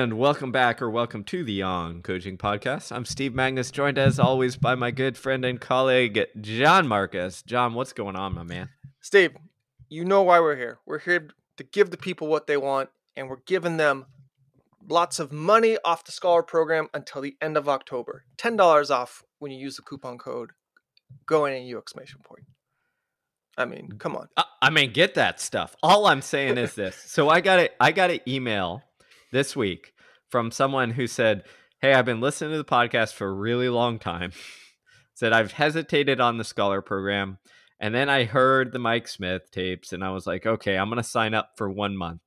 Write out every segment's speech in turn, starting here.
And welcome back or welcome to the On Coaching Podcast. I'm Steve Magness, joined as always by my good friend and colleague, John Marcus. John, what's going on, my man? Steve, you know why we're here. We're here to give the people what they want, and we're giving them lots of money off the Scholar program until the end of October. $10 off when you use the coupon code GONAU exclamation point. I mean, come on. I, I mean, get that stuff. All I'm saying is this. So I got it. I got an email this week from someone who said, "Hey, I've been listening to the podcast for a really long time. said I've hesitated on the Scholar program, and then I heard the Mike Smith tapes, and I was like, okay, I'm gonna sign up for one month.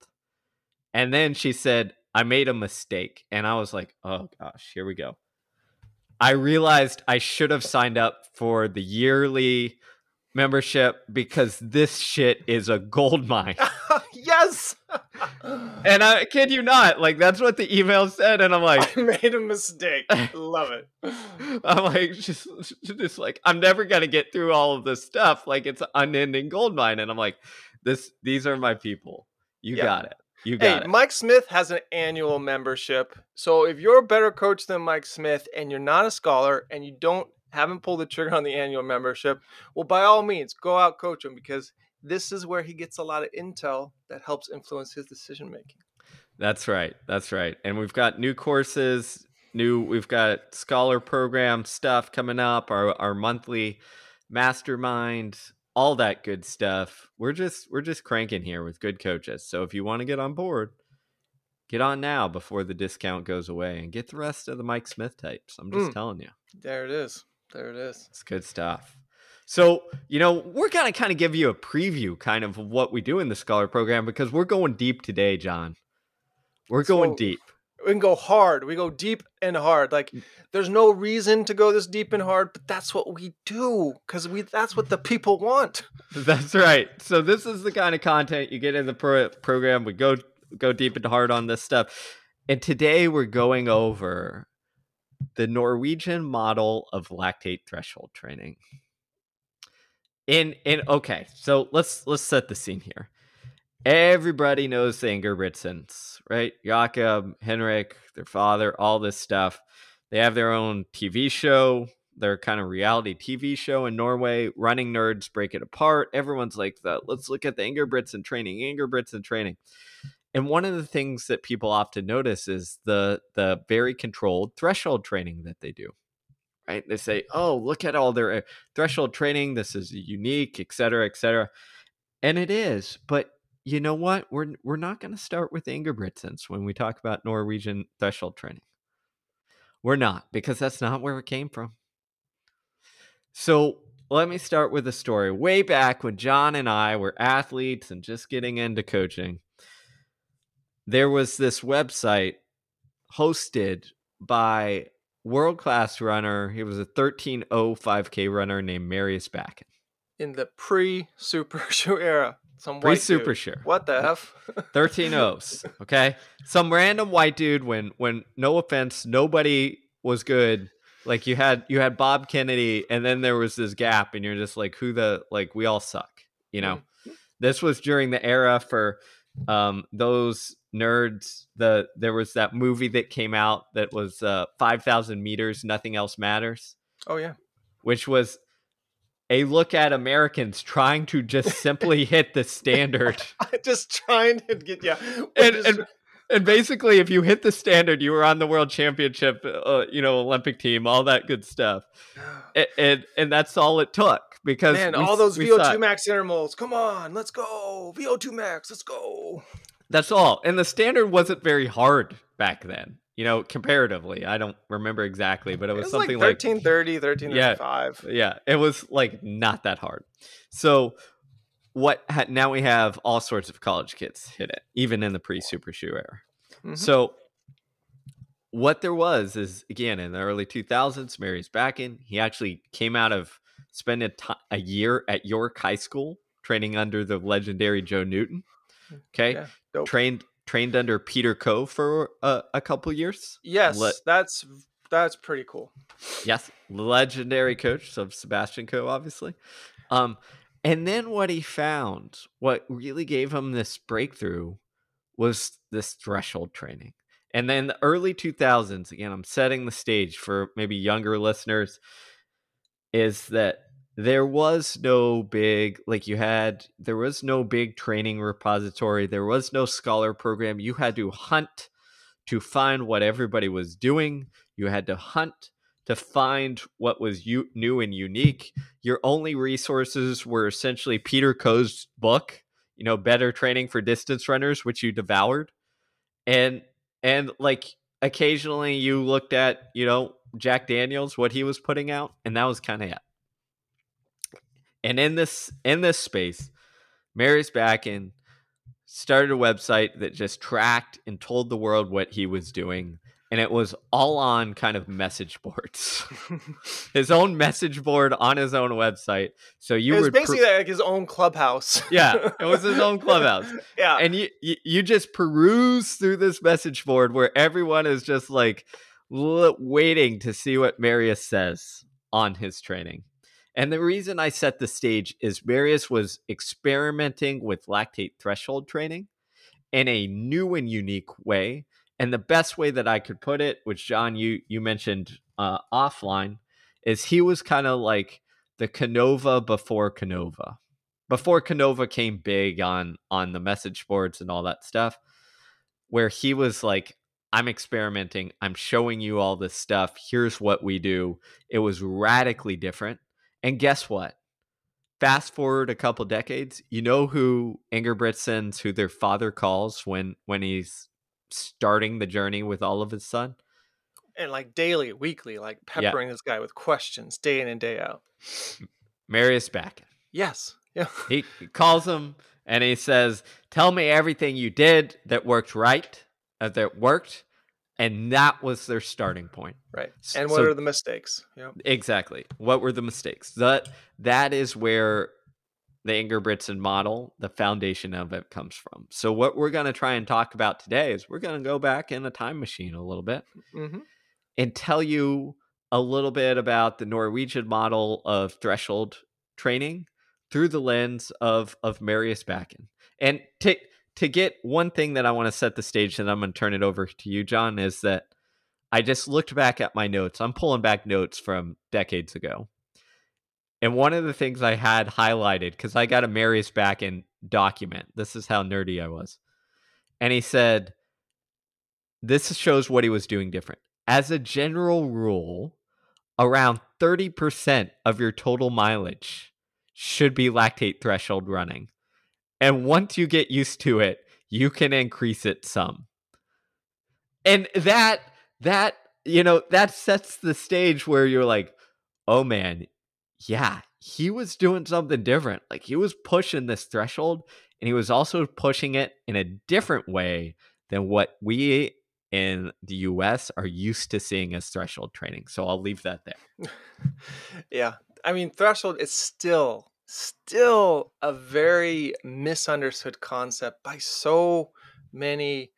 And then she said, I made a mistake, and I was like, oh gosh, here we go. I realized I should have signed up for the yearly membership because this shit is a gold mine. yes. and I kid you not, like that's what the email said, and I'm like, I made a mistake. Love it. I'm like, just, just like I'm never gonna get through all of this stuff. Like it's an unending gold mine, and I'm like, this, these are my people. You yeah. got it. You got hey, it. Mike Smith has an annual membership. So if you're a better coach than Mike Smith and you're not a scholar and you don't haven't pulled the trigger on the annual membership, well, by all means, go out coach him because this is where he gets a lot of intel that helps influence his decision making. That's right. That's right. And we've got new courses, new we've got scholar program stuff coming up, our our monthly mastermind, all that good stuff. We're just we're just cranking here with good coaches. So if you want to get on board, get on now before the discount goes away and get the rest of the Mike Smith types. I'm just mm. telling you. There it is. There it is. It's good stuff. So, you know, we're going to kind of give you a preview kind of what we do in the scholar program because we're going deep today, John. We're going so, deep. We can go hard. We go deep and hard. Like mm. there's no reason to go this deep and hard, but that's what we do cuz we that's what the people want. That's right. So this is the kind of content you get in the pro- program. We go go deep and hard on this stuff. And today we're going over the Norwegian model of lactate threshold training. In in okay, so let's let's set the scene here. Everybody knows the Ingebrigtsens, right? Jakob, Henrik, their father, all this stuff. They have their own TV show, their kind of reality TV show in Norway. Running nerds break it apart. Everyone's like, "That let's look at the Ingebrigtsen training, Ingebrigtsen training." And one of the things that people often notice is the the very controlled threshold training that they do. Right? They say, "Oh, look at all their uh, threshold training. This is unique, et cetera, et cetera." And it is, but you know what? We're we're not going to start with Ingebrigtsens when we talk about Norwegian threshold training. We're not because that's not where it came from. So let me start with a story. Way back when John and I were athletes and just getting into coaching, there was this website hosted by world class runner. He was a 1305k runner named Marius Bakken. In the pre super shoe era. Some pre super shoe. What the F? 13 O's. Okay. Some random white dude when when no offense, nobody was good. Like you had you had Bob Kennedy and then there was this gap and you're just like who the like we all suck, you know. Mm-hmm. This was during the era for um those nerds the there was that movie that came out that was uh 5000 meters nothing else matters. Oh yeah. Which was a look at americans trying to just simply hit the standard. Just trying to get yeah. And, and, and basically if you hit the standard you were on the world championship uh, you know olympic team all that good stuff. And, and, and that's all it took because man we, all those vo2 max intervals come on let's go. Vo2 max let's go that's all. And the standard wasn't very hard back then. You know, comparatively, I don't remember exactly, but it was, it was something like 1330, 1335. Yeah, yeah, it was like not that hard. So, what ha- now we have all sorts of college kids hit it, even in the pre Super Shoe era. Mm-hmm. So, what there was is again in the early 2000s, Marius Bakken. He actually came out of spending a year at York High School training under the legendary Joe Newton. Okay, yeah, trained trained under Peter Coe for a, a couple years. Yes, Le- that's that's pretty cool. Yes, legendary coach of Sebastian Coe, obviously. Um, and then what he found, what really gave him this breakthrough, was this threshold training. And then the early 2000s, again, I'm setting the stage for maybe younger listeners, is that there was no big, like you had, there was no big training repository. There was no scholar program. You had to hunt to find what everybody was doing. You had to hunt to find what was u- new and unique. Your only resources were essentially Peter Coe's book, you know, Better Training for Distance Runners, which you devoured. And and like occasionally you looked at, you know, Jack Daniels, what he was putting out, and that was kind of it. And in this in this space, Marius and started a website that just tracked and told the world what he was doing and it was all on kind of message boards. his own message board on his own website. So you it was were basically like his own clubhouse. yeah, it was his own clubhouse. yeah, and you, you you just peruse through this message board where everyone is just like l- waiting to see what Marius says on his training. And the reason I set the stage is Marius was experimenting with lactate threshold training in a new and unique way and the best way that I could put it, which John you you mentioned uh, offline, is he was kind of like the Canova before Canova. Before Canova came big on on the message boards and all that stuff, where he was like, I'm experimenting. I'm showing you all this stuff. Here's what we do. It was radically different. And guess what? Fast forward a couple decades, you know who Ingebrigtsen's who their father calls when when he's starting the journey with all of his son. And like daily, weekly, like peppering yeah. this guy with questions day in and day out. Marius Bakken. Yes. Yeah. he calls him and he says, Tell me everything you did that worked right, uh, that worked. And that was their starting point. Right. And what so, are the mistakes? Yep. Exactly. What were the mistakes? That that is where the Ingebrigtsen model, the foundation of it comes from. So, what we're going to try and talk about today is we're going to go back in a time machine a little bit mm-hmm. and tell you a little bit about the Norwegian model of threshold training through the lens of of Marius Bakken And to to get one thing that I want to set the stage, and I'm going to turn it over to you, John, is that I just looked back at my notes. I'm pulling back notes from decades ago and one of the things I had highlighted, because I got a Marius Bakken document, this is how nerdy I was. And he said, this shows what he was doing different. As a general rule, around 30% of your total mileage should be lactate threshold running. And once you get used to it, you can increase it some. And that, that, you know, that sets the stage where you're like, oh man, yeah, he was doing something different. Like he was pushing this threshold and he was also pushing it in a different way than what we in the US are used to seeing as threshold training. So I'll leave that there. yeah. I mean, threshold is still still a very misunderstood concept by so many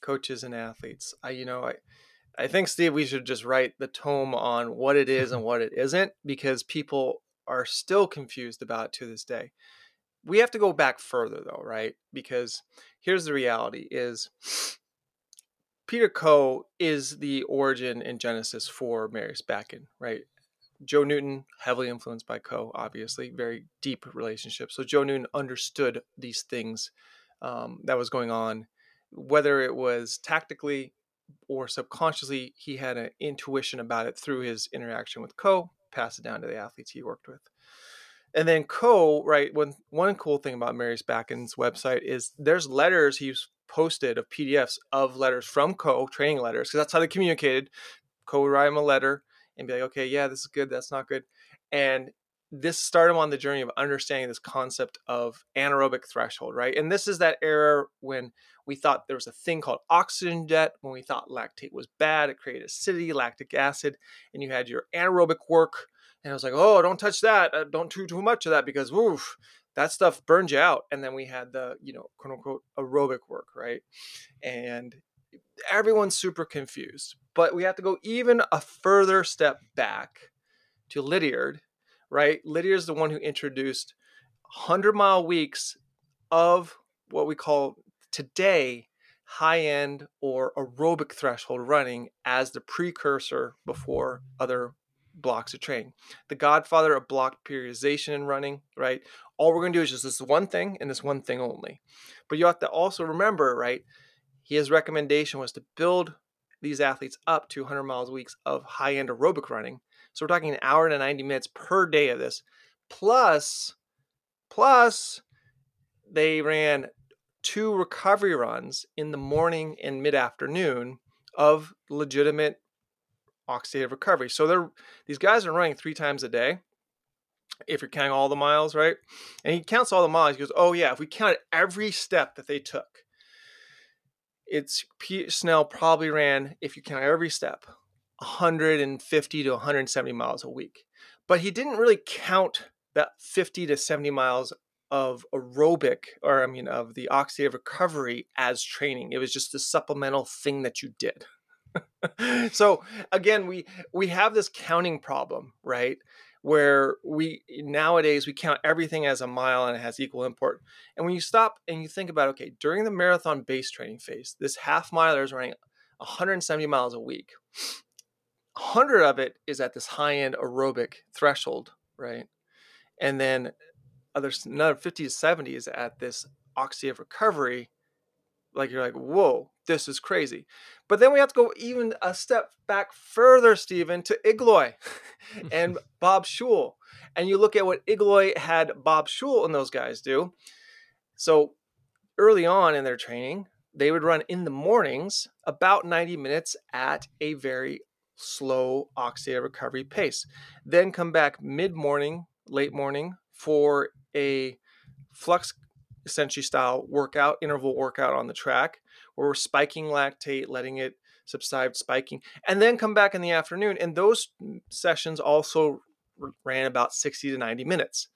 coaches and athletes. I you know, I I think Steve, we should just write the tome on what it is and what it isn't because people are still confused about it to this day. We have to go back further though, right? Because here's the reality is Peter Coe is the origin and genesis for Marius Bakken, right? Joe Newton, heavily influenced by Coe, obviously, very deep relationship. So Joe Newton understood these things um, that was going on, whether it was tactically or subconsciously he had an intuition about it through his interaction with Coe, pass it down to the athletes he worked with. And then Coe, right, when one cool thing about Marius Bakken's website is there's letters he's posted of PDFs of letters from Coe, training letters, because that's how they communicated. Coe would write him a letter and be like, okay, yeah, this is good, that's not good. And this started him on the journey of understanding this concept of anaerobic threshold, right? And this is that era when we thought there was a thing called oxygen debt, when we thought lactate was bad, it created acidity, lactic acid, and you had your anaerobic work. And I was like, oh, don't touch that. Uh, don't do too much of that because, oof, that stuff burns you out. And then we had the, you know, quote unquote aerobic work, right? And everyone's super confused. But we have to go even a further step back to Lydiard right? Lydia is the one who introduced 100 mile weeks of what we call today high end or aerobic threshold running as the precursor before other blocks of training. The godfather of block periodization in running, right? All we're going to do is just this one thing and this one thing only. But you have to also remember, right? His recommendation was to build these athletes up to 100 miles a week of high end aerobic running. So we're talking an hour to 90 minutes per day of this. Plus, plus they ran two recovery runs in the morning and mid afternoon of legitimate oxidative recovery. So they're these guys are running three times a day. If you're counting all the miles, right? And he counts all the miles. He goes, "Oh yeah, if we counted every step that they took, it's P- Snell probably ran, if you count every step, 150 to 170 miles a week. But he didn't really count that 50 to 70 miles of aerobic or I mean of the oxidative recovery as training. It was just a supplemental thing that you did. so again, we we have this counting problem, right? Where we nowadays we count everything as a mile and it has equal import. And when you stop and you think about okay, during the marathon base training phase, this half miler is running 170 miles a week. 100 of it is at this high end aerobic threshold, right? And then there's another 50 to 70 is at this oxy of recovery like you're like whoa this is crazy. But then we have to go even a step back further stephen to Igloi and Bob Schul and you look at what Igloi had Bob Schul and those guys do. So early on in their training they would run in the mornings about 90 minutes at a very slow oxidative recovery pace then come back mid morning late morning for a flux essentially style workout, interval workout on the track, where we're spiking lactate, letting it subside, spiking, and then come back in the afternoon. And those sessions also ran about 60 to 90 minutes.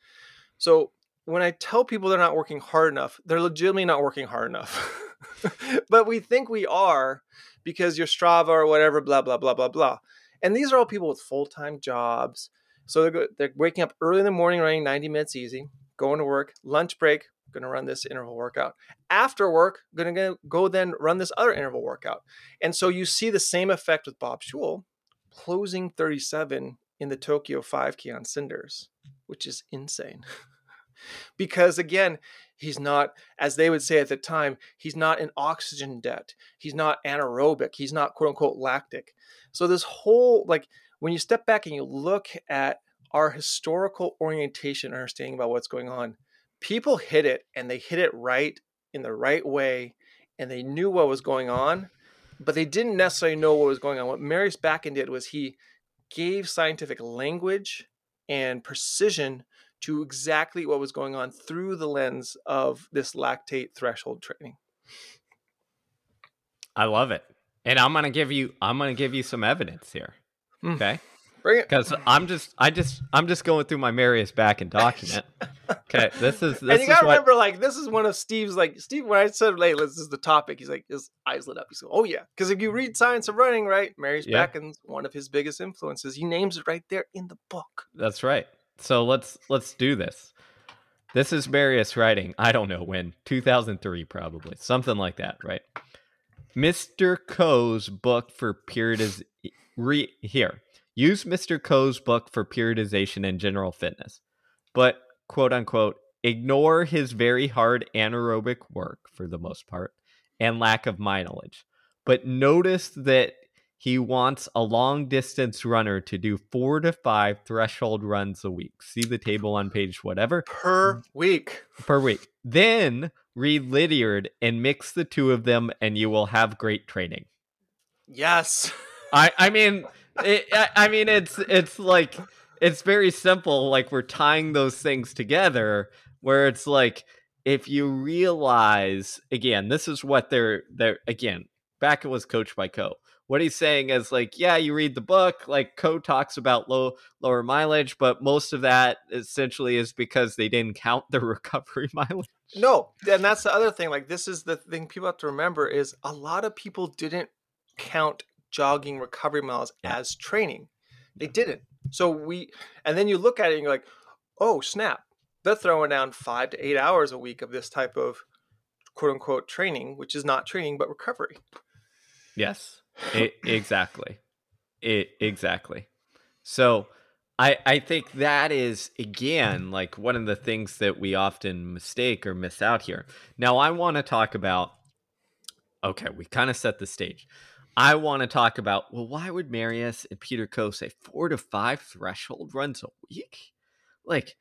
So when I tell people they're not working hard enough, they're legitimately not working hard enough. but we think we are because you're Strava or whatever, blah, blah, blah, blah, blah. And these are all people with full time jobs. So they're, they're waking up early in the morning, running 90 minutes easy going to work, lunch break, going to run this interval workout. After work, going to go then run this other interval workout. And so you see the same effect with Bob Schul closing 37 in the Tokyo 5K on cinders, which is insane. because again, he's not, as they would say at the time, he's not in oxygen debt. He's not anaerobic. He's not quote unquote lactic. So this whole, like, when you step back and you look at our historical orientation, understanding about what's going on, people hit it and they hit it right in the right way and they knew what was going on, but they didn't necessarily know what was going on. What Marius Bakken did was he gave scientific language and precision to exactly what was going on through the lens of this lactate threshold training. I love it. And I'm going to give you I'm going to give you some evidence here. Hmm. Okay? Bring it. Because I'm just, I just, I'm just going through my Marius Bakken document. okay, this is. This and you gotta what... remember, like, this is one of Steve's, like, Steve. When I said, "Hey, this is the topic," he's like, his eyes lit up. He's like, "Oh yeah," because if you read mm. Science of Running, right, Marius yeah. Bakken's one of his biggest influences. He names it right there in the book. That's right. So let's let's do this. This is Marius writing. I don't know when, 2003 probably, something like that, right? Mr. Coe's book for periodization. Re- here use Mr. Coe's book for periodization and general fitness, but quote unquote, ignore his very hard anaerobic work for the most part and lack of mileage. But notice that he wants a long distance runner to do four to five threshold runs a week. See the table on page whatever. Per mm. week. Per week. Then read Lydiard and mix the two of them, and you will have great training. Yes. I, I mean, it, I, I mean, it's it's like it's very simple. Like we're tying those things together, where it's like if you realize again, this is what they're they're again. Bakken was coached by Coe. What he's saying is like, yeah, you read the book, like Coe talks about low lower mileage, but most of that essentially is because they didn't count the recovery mileage. No, and that's the other thing. Like this is the thing people have to remember is a lot of people didn't count jogging recovery miles yeah. as training. They didn't. So we, and then you look at it and you're like, oh, snap. They're throwing down five to eight hours a week of this type of quote unquote training, which is not training but recovery. Yes, it, exactly. It, exactly. So I I think that is again like one of the things that we often mistake or miss out here. Now I want to talk about okay, we kind of set the stage. I want to talk about well, why would Marius and Peter Coe say four to five threshold runs a week? Like,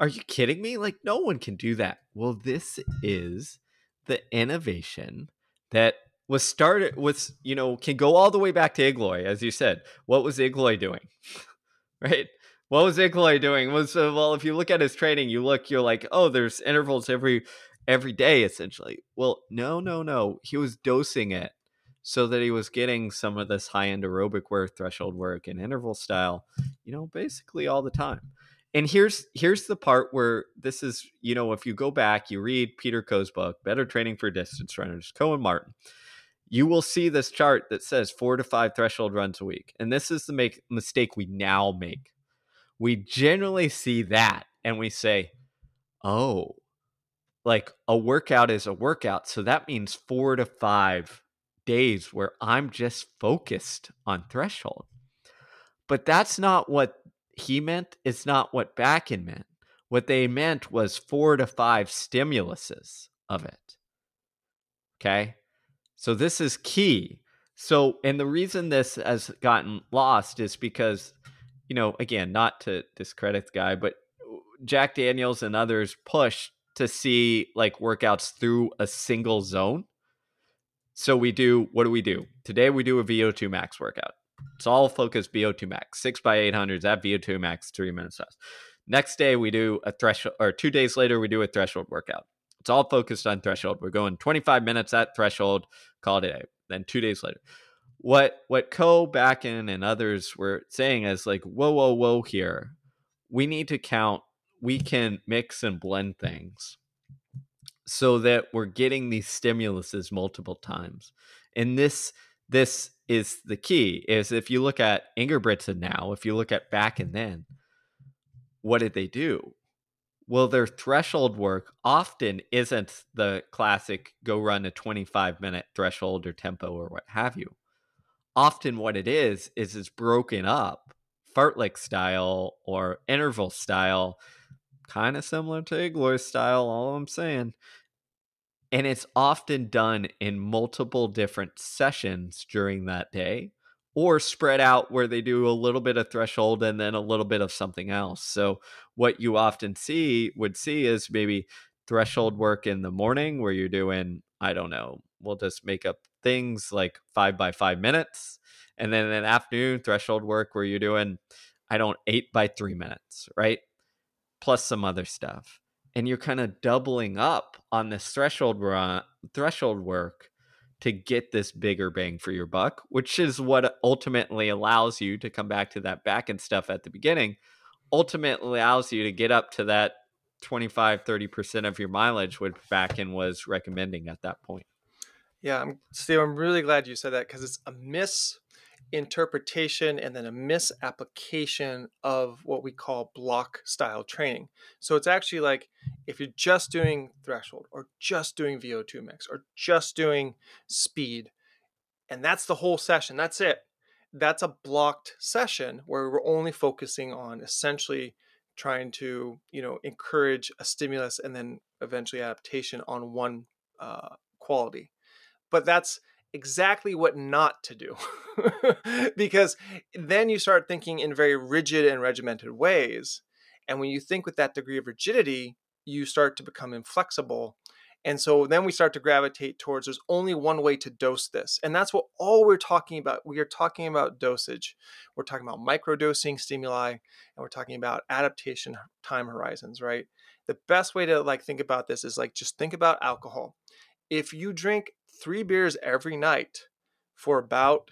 are you kidding me? Like, no one can do that. Well, this is the innovation that was started was you know can go all the way back to Igloi, as you said. What was Igloi doing? right? What was Igloi doing? Was well, if you look at his training, you look, you're like, oh, there's intervals every every day, essentially. Well, no, no, no. He was dosing it so that he was getting some of this high end aerobic work, threshold work, and interval style, you know, basically all the time. And here's here's the part where this is, you know, if you go back, you read Peter Coe's book, Better Training for Distance Runners, Coe and Martin you will see this chart that says four to five threshold runs a week. And this is the make, mistake we now make. We generally see that and we say, oh, like a workout is a workout. So that means four to five days where I'm just focused on threshold. But that's not what he meant. It's not what Bakken meant. What they meant was four to five stimuluses of it. Okay. So this is key. So, and the reason this has gotten lost is because, you know, again, not to discredit the guy, but Jack Daniels and others pushed to see like workouts through a single zone. So we do, what do we do? Today we do a VO2 max workout. It's all focused VO2 max, six by 800s at VO2 max, three minutes less. Next day we do a threshold, or two days later we do a threshold workout. It's all focused on threshold. We're going 25 minutes at threshold, call it a day. Then two days later. What what Coe, Bakken, and others were saying is like, whoa, whoa, whoa, here. We need to count, we can mix and blend things so that we're getting these stimuluses multiple times. And this this is the key is if you look at Ingebrigtsen now, if you look at Bakken then, what did they do? well their threshold work often isn't the classic go run a 25 minute threshold or tempo or what have you often what it is is it's broken up fartlek style or interval style kind of similar to Igloi style all i'm saying and it's often done in multiple different sessions during that day or spread out where they do a little bit of threshold and then a little bit of something else. So what you often see would see is maybe threshold work in the morning where you're doing, I don't know, we'll just make up things like five by five minutes. And then in the afternoon, threshold work where you're doing, I don't, eight by three minutes, right? Plus some other stuff. And you're kind of doubling up on this threshold run, threshold work to get this bigger bang for your buck, which is what ultimately allows you to come back to that Bakken stuff at the beginning, ultimately allows you to get up to that 25, 30% of your mileage, which Bakken was recommending at that point. Yeah, I'm, Steve, I'm really glad you said that because it's a miss interpretation and then a misapplication of what we call block style training. So it's actually like if you're just doing threshold or just doing VO2 max or just doing speed, and that's the whole session, that's it. That's a blocked session where we're only focusing on essentially trying to, you know, encourage a stimulus and then eventually adaptation on one uh, quality. But that's exactly what not to do. because then you start thinking in very rigid and regimented ways. And when you think with that degree of rigidity, you start to become inflexible. And so then we start to gravitate towards there's only one way to dose this. And that's what all we're talking about. We are talking about dosage. We're talking about microdosing stimuli and we're talking about adaptation time horizons, right? The best way to like think about this is like just think about alcohol. If you drink three beers every night for about,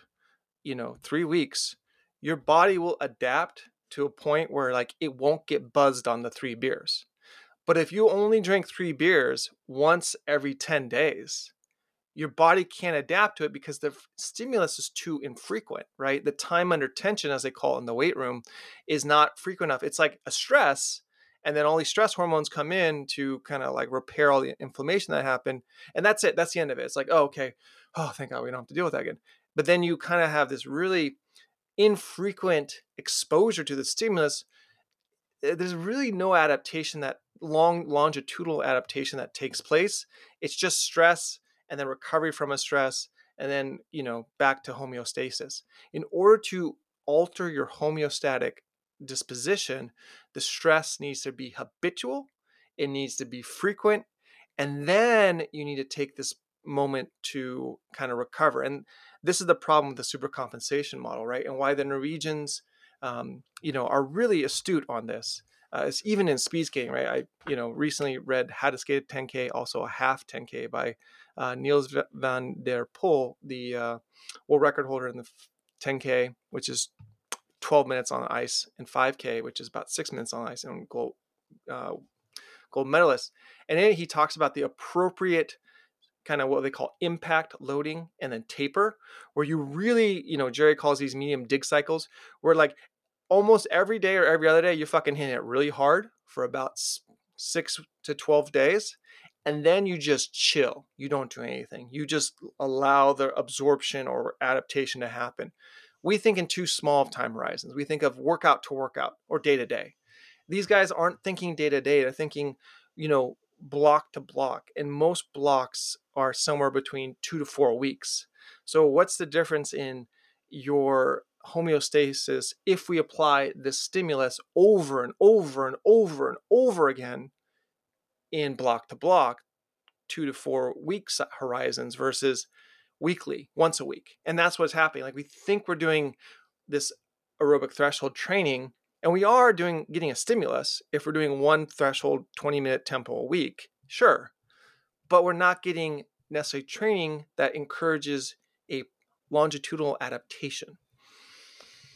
you know, three weeks, your body will adapt to a point where like it won't get buzzed on the three beers. But if you only drink three beers once every 10 days, your body can't adapt to it because the stimulus is too infrequent, right? The time under tension, as they call it in the weight room, is not frequent enough. It's like a stress and then all these stress hormones come in to kind of like repair all the inflammation that happened and that's it that's the end of it. It's like oh okay. Oh thank god we don't have to deal with that again. But then you kind of have this really infrequent exposure to the stimulus eh, there's really no adaptation that long longitudinal adaptation that takes place. It's just stress and then recovery from a stress and then you know back to homeostasis. In order to alter your homeostatic disposition the stress needs to be habitual it needs to be frequent and then you need to take this moment to kind of recover and this is the problem with the supercompensation model right and why the norwegians um, you know are really astute on this uh, it's even in speed skating right i you know recently read how to skate a 10k also a half 10k by uh, Niels van der Poel, the uh, world record holder in the 10K, which is 12 minutes on ice, and 5K, which is about six minutes on ice, and gold, uh, gold medalist. And then he talks about the appropriate kind of what they call impact loading and then taper, where you really, you know, Jerry calls these medium dig cycles, where like almost every day or every other day, you fucking hit it really hard for about six to 12 days and then you just chill. You don't do anything. You just allow the absorption or adaptation to happen. We think in too small of time horizons. We think of workout to workout or day to day. These guys aren't thinking day to day. They're thinking, you know, block to block. And most blocks are somewhere between two to four weeks. So, what's the difference in your homeostasis if we apply this stimulus over and over and over and over again in block to block, two to four weeks horizons versus weekly, once a week. And that's what's happening. Like we think we're doing this aerobic threshold training, and we are doing getting a stimulus if we're doing one threshold 20 minute tempo a week, sure. But we're not getting necessarily training that encourages a longitudinal adaptation.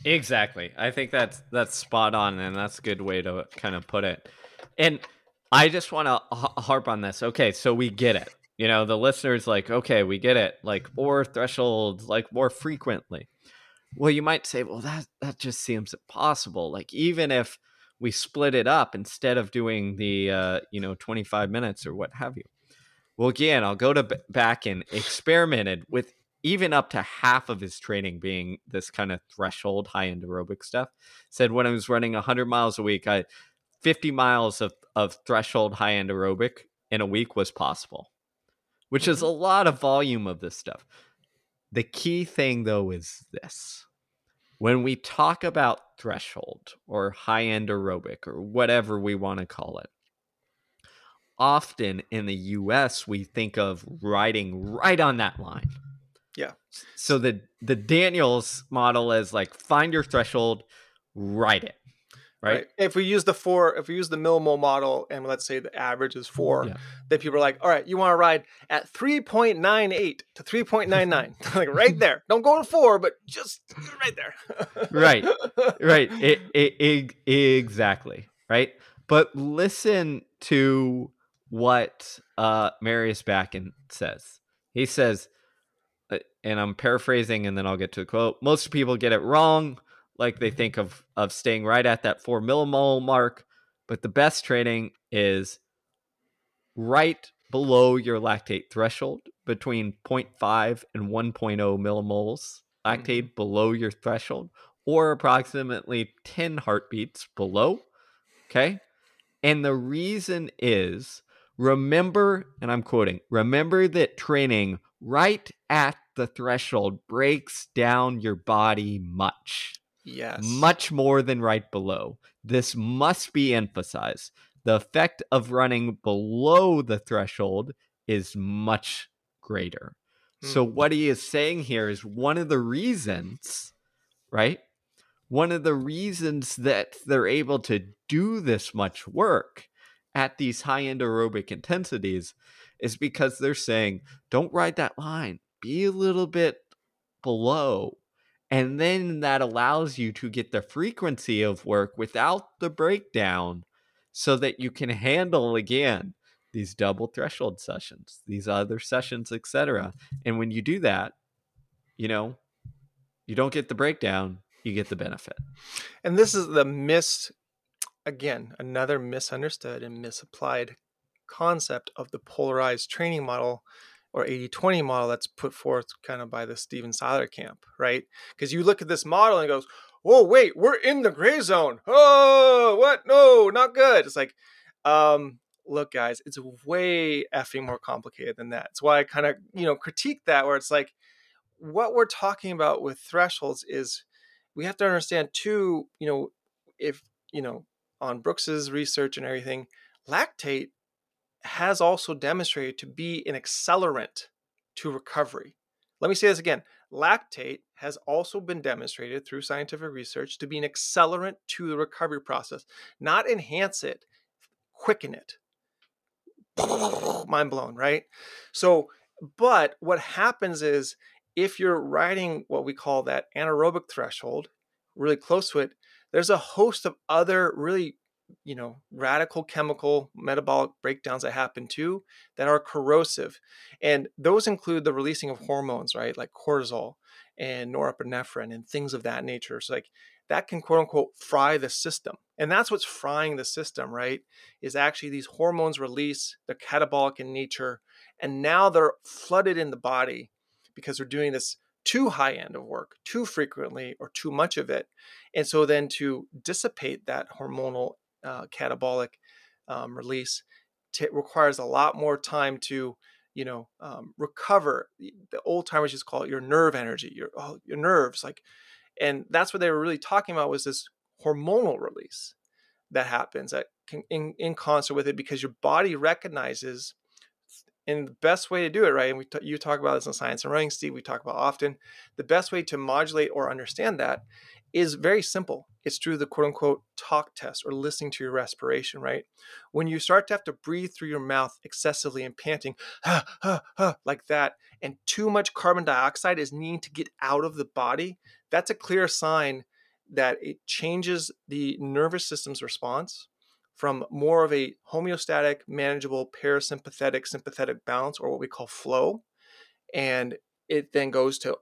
Exactly. I think that's that's spot on and that's a good way to kind of put it. And I just want to harp on this. Okay, so we get it. You know, the listeners like, okay, we get it. Like more thresholds, like more frequently. Well, you might say, well, that that just seems impossible. Like even if we split it up instead of doing the uh, you know 25 minutes or what have you. Well, again, I'll go to b- Bakken experimented with even up to half of his training being this kind of threshold high end aerobic stuff. Said when I was running 100 miles a week, I 50 miles of, of threshold high end aerobic in a week was possible, which is a lot of volume of this stuff. The key thing, though, is this when we talk about threshold or high end aerobic or whatever we want to call it, often in the US, we think of riding right on that line. Yeah. So the the Daniels model is like find your threshold, ride it right? If we use the four, if we use the millimole model, and let's say the average is four, yeah. then people are like, all right, you want to ride at three point nine eight to three point nine nine, like right there. Don't go to four, but just right there. right, right. It, it, it, exactly right. But listen to what uh, Marius Bakken says. He says, uh, and I'm paraphrasing, and then I'll get to the quote. Most people get it wrong like they think of of staying right at that four millimole mark. But the best training is right below your lactate threshold between 0.5 and 1.0 millimoles lactate mm-hmm. below your threshold or approximately 10 heartbeats below okay and the reason is remember and i'm quoting remember that training right at the threshold breaks down your body much Yes. Much more than right below. This must be emphasized. The effect of running below the threshold is much greater. So, hmm. what he is saying here is one of the reasons, right? One of the reasons that they're able to do this much work at these high end aerobic intensities is because they're saying, don't ride that line, be a little bit below and then that allows you to get the frequency of work without the breakdown so that you can handle again these double threshold sessions, these other sessions, etc. And when you do that, you know, you don't get the breakdown, you get the benefit. And this is the missed again, another misunderstood and misapplied concept of the polarized training model or 80-20 model that's put forth kind of by the Stephen Seiler camp, right? Because you look at this model and it goes, "Whoa, wait, we're in the gray zone. Oh, what? No, not good." It's like, um, look, guys, it's way effing more complicated than that. It's why I kind of you know critique that, where it's like, what we're talking about with thresholds is we have to understand too. You know, if you know on Brooks's research and everything, lactate has also demonstrated to be an accelerant to recovery. Let me say this again. Lactate has also been demonstrated through scientific research to be an accelerant to the recovery process, not enhance it, quicken it. Mind blown, right? So, but what happens is if you're riding what we call that anaerobic threshold, really close to it, there's a host of other really you know radical chemical metabolic breakdowns that happen too that are corrosive and those include the releasing of hormones right like cortisol and norepinephrine and things of that nature so like that can quote unquote fry the system and that's what's frying the system right is actually these hormones release they're catabolic in nature and now they're flooded in the body because they're doing this too high end of work too frequently or too much of it and so then to dissipate that hormonal uh, catabolic um, release t- requires a lot more time to you know um, recover the old timers just call it your nerve energy your oh, your nerves like and that's what they were really talking about was this hormonal release that happens that can, in, in concert with it because your body recognizes and the best way to do it right and we t- you talk about this in science and running steve we talk about often the best way to modulate or understand that is very simple. It's through the quote unquote talk test or listening to your respiration, right? When you start to have to breathe through your mouth excessively and panting, like that, and too much carbon dioxide is needing to get out of the body, that's a clear sign that it changes the nervous system's response from more of a homeostatic, manageable, parasympathetic, sympathetic balance, or what we call flow. And it then goes to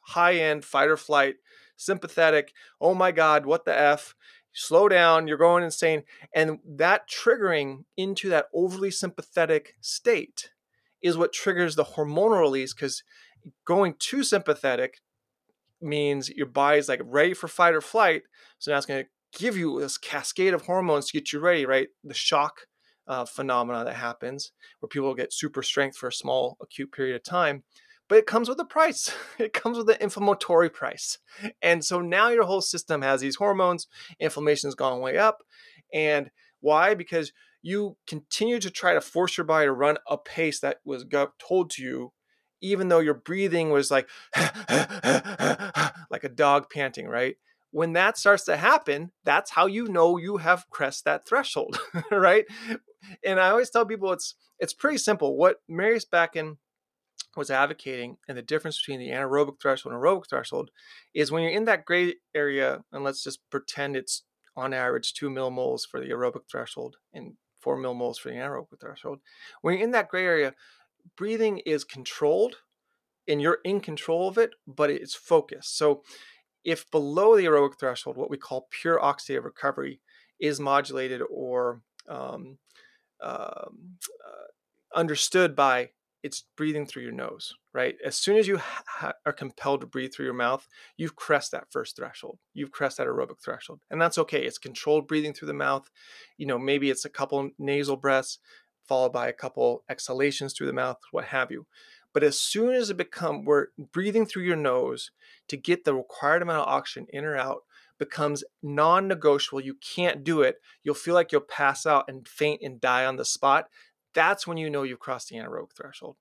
high end fight or flight sympathetic, oh my God, what the F? Slow down, you're going insane. And that triggering into that overly sympathetic state is what triggers the hormonal release because going too sympathetic means your body's like ready for fight or flight. So now it's going to give you this cascade of hormones to get you ready, right? The shock uh, phenomena that happens where people get super strength for a small acute period of time but it comes with a price. It comes with an inflammatory price. And so now your whole system has these hormones, inflammation's gone way up. And why? Because you continue to try to force your body to run a pace that was told to you, even though your breathing was like, like a dog panting, right? When that starts to happen, that's how you know you have crossed that threshold, right? And I always tell people it's it's pretty simple. What Marius Bakken was advocating and the difference between the anaerobic threshold and aerobic threshold is when you're in that gray area, and let's just pretend it's on average two millimoles for the aerobic threshold and four millimoles for the anaerobic threshold. When you're in that gray area, breathing is controlled and you're in control of it, but it's focused. So if below the aerobic threshold, what we call pure oxidative recovery is modulated or um, um, uh, understood by it's breathing through your nose, right? As soon as you ha- are compelled to breathe through your mouth, you've crossed that first threshold. You've crossed that aerobic threshold. And that's okay. It's controlled breathing through the mouth. You know, maybe it's a couple nasal breaths followed by a couple exhalations through the mouth, what have you. But as soon as it become we're breathing through your nose to get the required amount of oxygen in or out becomes non-negotiable. You can't do it. You'll feel like you'll pass out and faint and die on the spot that's when you know you've crossed the anaerobic threshold.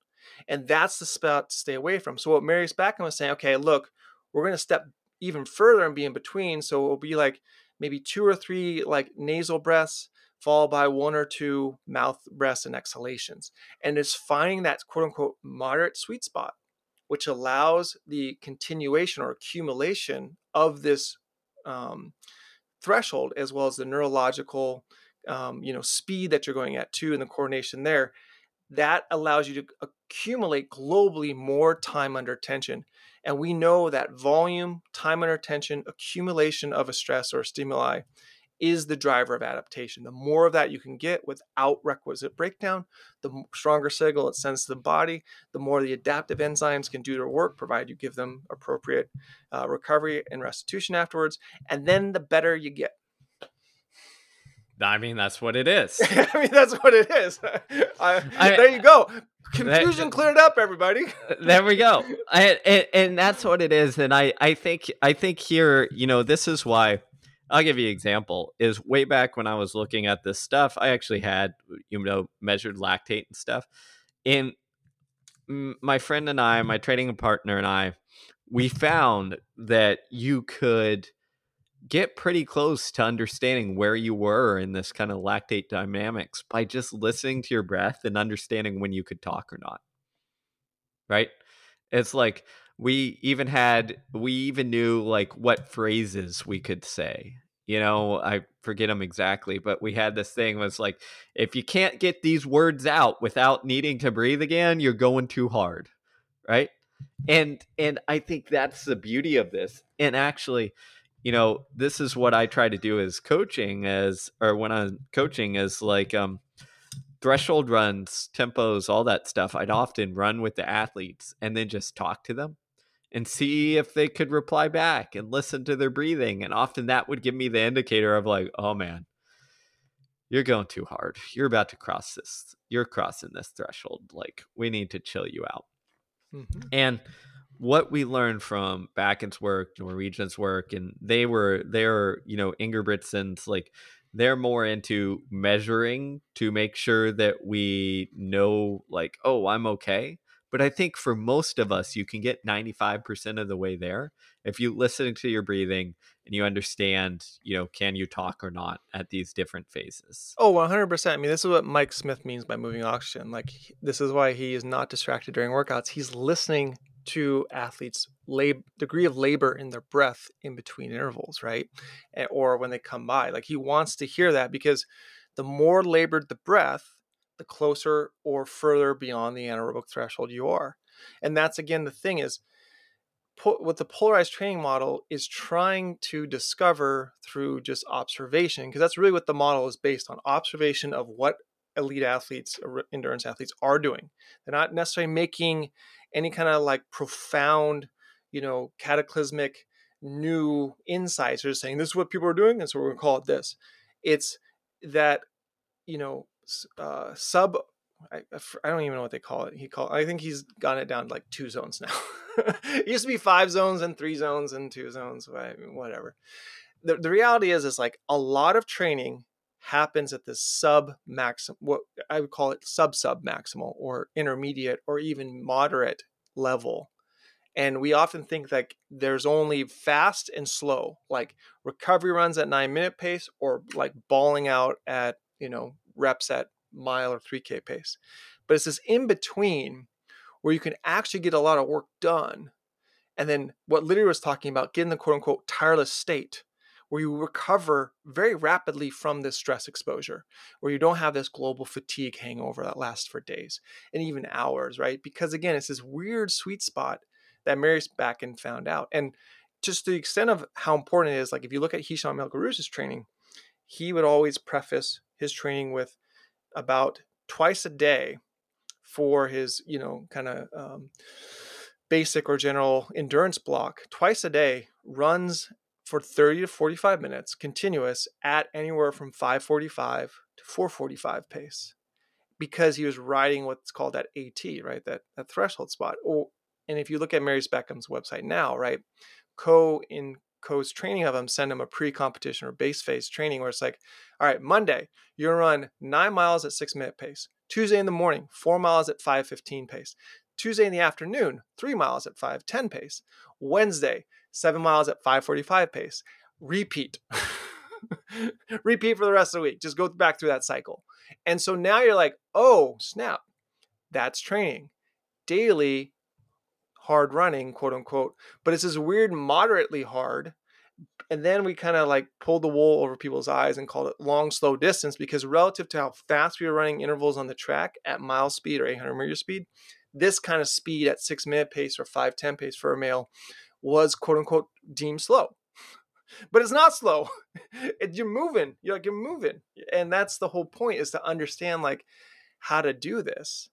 And that's the spot to stay away from. So what Marius Bakken was saying, okay, look, we're going to step even further and be in between. So it'll be like maybe two or three like nasal breaths followed by one or two mouth breaths and exhalations. And it's finding that quote unquote moderate sweet spot, which allows the continuation or accumulation of this um, threshold as well as the neurological um, you know speed that you're going at too and the coordination there that allows you to accumulate globally more time under tension and we know that volume time under tension accumulation of a stress or a stimuli is the driver of adaptation. The more of that you can get without requisite breakdown, the stronger signal it sends to the body, the more the adaptive enzymes can do their work, provided you give them appropriate uh, recovery and restitution afterwards, and then the better you get. I mean, that's what it is. I mean, that's what it is. I, I, there you go. Confusion that, cleared up, everybody. Uh, there we go. I, and, and that's what it is. And I, I think, I think here, you know, this is why I'll give you an example. Is way back when I was looking at this stuff, I actually had you know measured lactate and stuff. And my friend and I, my training partner and I, we found that you could get pretty close to understanding where you were in this kind of lactate dynamics by just listening to your breath and understanding when you could talk or not. Right? It's like we even had we even knew like what phrases we could say you know i forget them exactly but we had this thing was like if you can't get these words out without needing to breathe again you're going too hard right and and i think that's the beauty of this and actually you know this is what i try to do as coaching as or when i'm coaching is like um threshold runs tempos all that stuff i'd often run with the athletes and then just talk to them and see if they could reply back and listen to their breathing. And often that would give me the indicator of like, oh man, you're going too hard. You're about to cross this. You're crossing this threshold. Like, we need to chill you out. Mm-hmm. And what we learned from Bakken's work, Norwegian's work, and they were they're, you know, Ingebrigtsen's like they're more into measuring to make sure that we know like, oh, I'm okay. But I think for most of us, you can get 95% of the way there if you listen to your breathing and you understand, you know, can you talk or not at these different phases. Oh, 100%. I mean, this is what Mike Smith means by moving oxygen. Like, this is why he is not distracted during workouts. He's listening to athletes' lab- degree of labor in their breath in between intervals, right? Or when they come by. Like, he wants to hear that because the more labored the breath, the closer or further beyond the anaerobic threshold you are. And that's again the thing is what the polarized training model is trying to discover through just observation because that's really what the model is based on observation of what elite athletes er, endurance athletes are doing they're not necessarily making any kind of like profound you know cataclysmic new insights or saying this is what people are doing and so we're going to call it this it's that you know uh, sub. I, I don't even know what they call it. He called. I think he's gotten it down to like two zones now. it used to be five zones and three zones and two zones. Whatever. The, the reality is, is like a lot of training happens at the sub maximum, what I would call it sub sub maximal or intermediate or even moderate level. And we often think that there's only fast and slow, like recovery runs at nine minute pace or like balling out at, you know, reps at mile or 3K pace. But it's this in between where you can actually get a lot of work done. And then what Lydiard was talking about, getting the quote unquote tireless state, where you recover very rapidly from this stress exposure, where you don't have this global fatigue hangover that lasts for days and even hours, right? Because again, it's this weird sweet spot that Marius Bakken found out. And just the extent of how important it is, like if you look at Hicham El training, he would always preface his training with about twice a day for his, you know, kind of um, basic or general endurance block. Twice a day runs for 30 to 45 minutes continuous at anywhere from 545 to 445 pace because he was riding what's called that AT, right? That that threshold spot. Oh, and if you look at Marius Bakken's website now, right, co in Coe's training of them send them a pre-competition or base phase training where it's like all right monday you're run nine miles at six minute pace tuesday in the morning four miles at 515 pace tuesday in the afternoon three miles at 510 pace wednesday seven miles at 545 pace. Repeat. Repeat for the rest of the week. Just go back through that cycle. And so now you're like oh snap. That's training. Daily hard running, quote unquote, but it's this weird moderately hard. And then we kind of like pulled the wool over people's eyes and called it long, slow distance because relative to how fast we were running intervals on the track at mile speed or 800 meter speed, this kind of speed at six minute pace or 510 pace for a male was quote unquote deemed slow. but it's not slow. It, you're moving. You're like you're moving, and that's the whole point is to understand like how to do this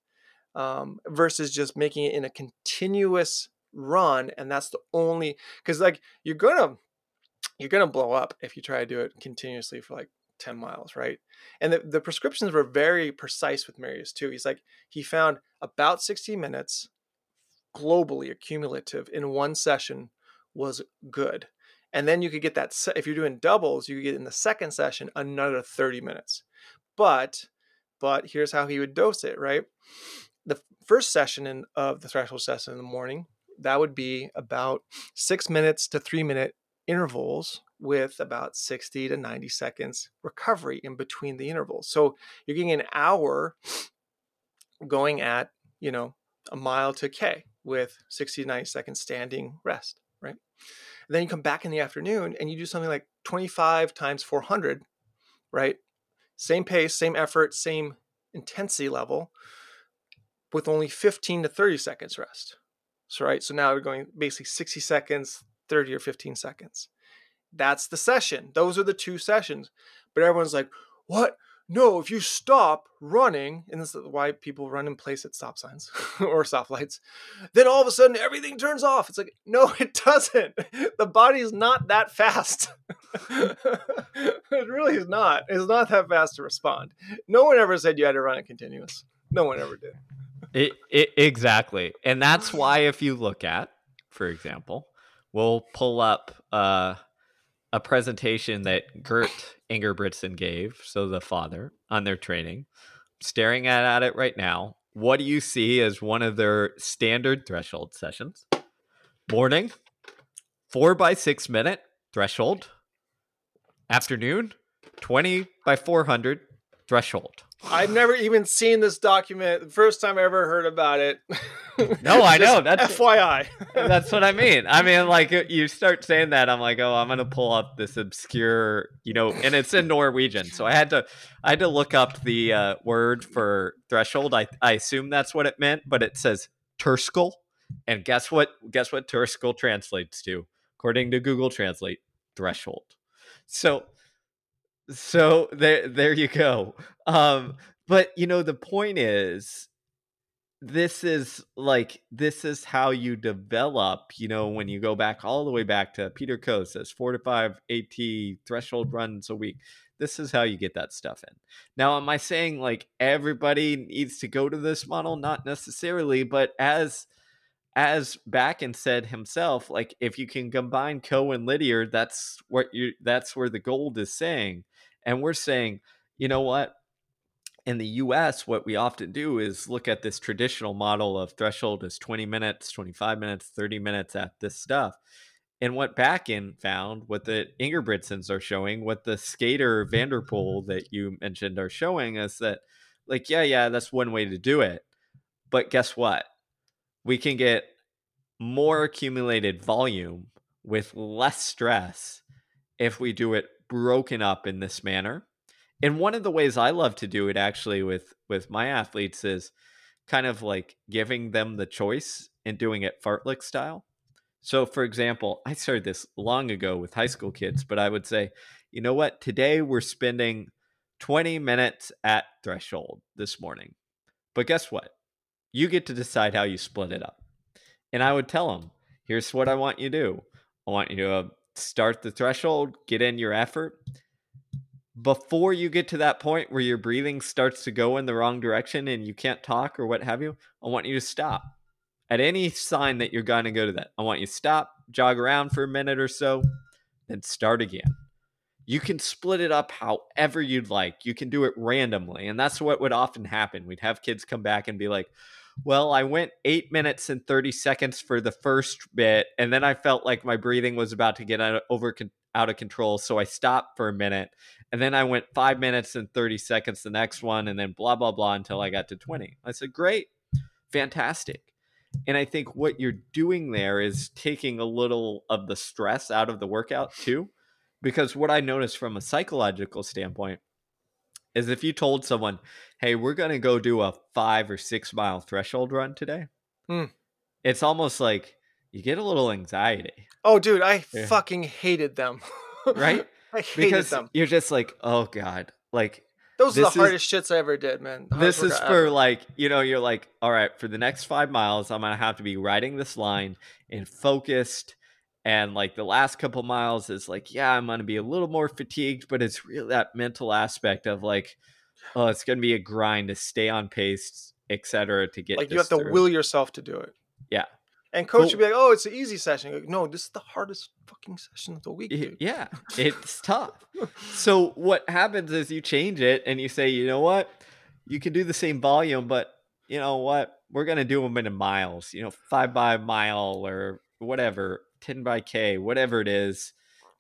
um, versus just making it in a continuous run, and that's the only because like you're gonna you're gonna blow up if you try to do it continuously for like 10 miles, right? And the, the prescriptions were very precise with Marius too. He's like, he found about 60 minutes globally accumulative in one session was good. And then you could get that, if you're doing doubles, you could get in the second session another 30 minutes. But, but here's how he would dose it, right? The first session in, of the threshold session in the morning, that would be about six minutes to three minute intervals with about 60 to 90 seconds recovery in between the intervals. So you're getting an hour going at, you know, a mile to K with 60 to 90 seconds standing rest, right? And then you come back in the afternoon and you do something like 25 times 400, right? Same pace, same effort, same intensity level with only 15 to 30 seconds rest. So, right, so now we're going basically 60 seconds, 30 or 15 seconds. That's the session. Those are the two sessions. But everyone's like, what? No, if you stop running, and this is why people run in place at stop signs or stoplights, then all of a sudden everything turns off. It's like, no, it doesn't. The body is not that fast. it really is not. It's not that fast to respond. No one ever said you had to run it continuous. No one ever did. It, it, exactly. And that's why, if you look at, for example, we'll pull up uh, a presentation that Gert Ingebrigtsen gave, so the father, on their training. Staring at, at it right now. What do you see as one of their standard threshold sessions? Morning, four by six minute threshold. Afternoon, 20 by 400 threshold. I've never even seen this document. The first time I ever heard about it. No, I know. That's FYI. that's what I mean. I mean, like you start saying that, I'm like, oh, I'm gonna pull up this obscure, you know, and it's in Norwegian. So I had to, I had to look up the uh, word for threshold. I, I assume that's what it meant, but it says terskel, and guess what? Guess what terskel translates to, according to Google Translate, threshold. So so there there you go. Um but you know the point is this is like this is how you develop you know when you go back all the way back to peter coe says four to five at threshold runs a week. This is how you get that stuff in. Now am i saying like everybody needs to go to this model? Not necessarily but as as Bakken said himself, like if you can combine Coe and Lydiard, that's what you that's where the gold is saying. And we're saying, you know what? In the US, what we often do is look at this traditional model of threshold as 20 minutes, 25 minutes, 30 minutes at this stuff. And what Bakken found, what the Ingebrigtsens are showing, what the skater van der Poel that you mentioned are showing is that, like, yeah, yeah, that's one way to do it. But guess what? We can get more accumulated volume with less stress if we do it broken up in this manner. And one of the ways I love to do it actually with with my athletes is kind of like giving them the choice and doing it fartlek style. So for example, I started this long ago with high school kids, but I would say, you know what? Today we're spending 20 minutes at threshold this morning. But guess what? You get to decide how you split it up. And I would tell them, here's what I want you to do. I want you to start the threshold, get in your effort. Before you get to that point where your breathing starts to go in the wrong direction and you can't talk or what have you, I want you to stop. At any sign that you're going to go to that, I want you to stop, jog around for a minute or so, then start again. You can split it up however you'd like. You can do it randomly. And that's what would often happen. We'd have kids come back and be like, well, I went eight minutes and 30 seconds for the first bit, and then I felt like my breathing was about to get out of, over out of control. So I stopped for a minute, and then I went five minutes and 30 seconds the next one, and then blah, blah, blah until I got to 20. I said, great, fantastic. And I think what you're doing there is taking a little of the stress out of the workout too. Because what I noticed from a psychological standpoint is if you told someone, "Hey, we're gonna go do a five or six mile threshold run today," Hmm. it's almost like you get a little anxiety. Oh, dude, I Yeah. fucking hated them. right? I hated because them. you're just like, oh god, like Those are the is- hardest shits I ever did, man. This is for ever. like you know you're like all right for the next five miles i'm gonna have to be riding this line and focused and like the last couple miles is like yeah i'm gonna be a little more fatigued but it's really that mental aspect of like oh it's gonna be a grind to stay on pace etc to get like you have to through. will yourself to do it. Yeah. And coach Well- would be like, "Oh, it's an easy session." Like, no, this is the hardest fucking session of the week, dude. Yeah, it's tough. So what happens is you change it and you say, you know what, you can do the same volume, but you know what, we're gonna do them in miles. You know, five by mile or whatever, ten by k, whatever it is,